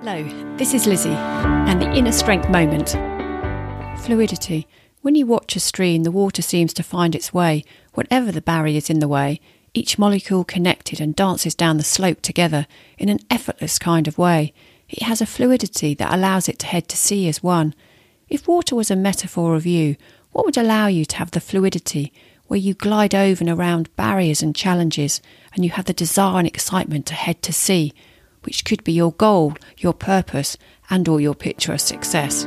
Hello, this is Lizzie and the inner strength moment. Fluidity. When you watch a stream, the water seems to find its way, whatever the barriers in the way, each molecule connected and dances down the slope together in an effortless kind of way. It has a fluidity that allows it to head to sea as one. If water was a metaphor of you, what would allow you to have the fluidity where you glide over and around barriers and challenges and you have the desire and excitement to head to sea, which could be your goal, your purpose, and or your picture of success.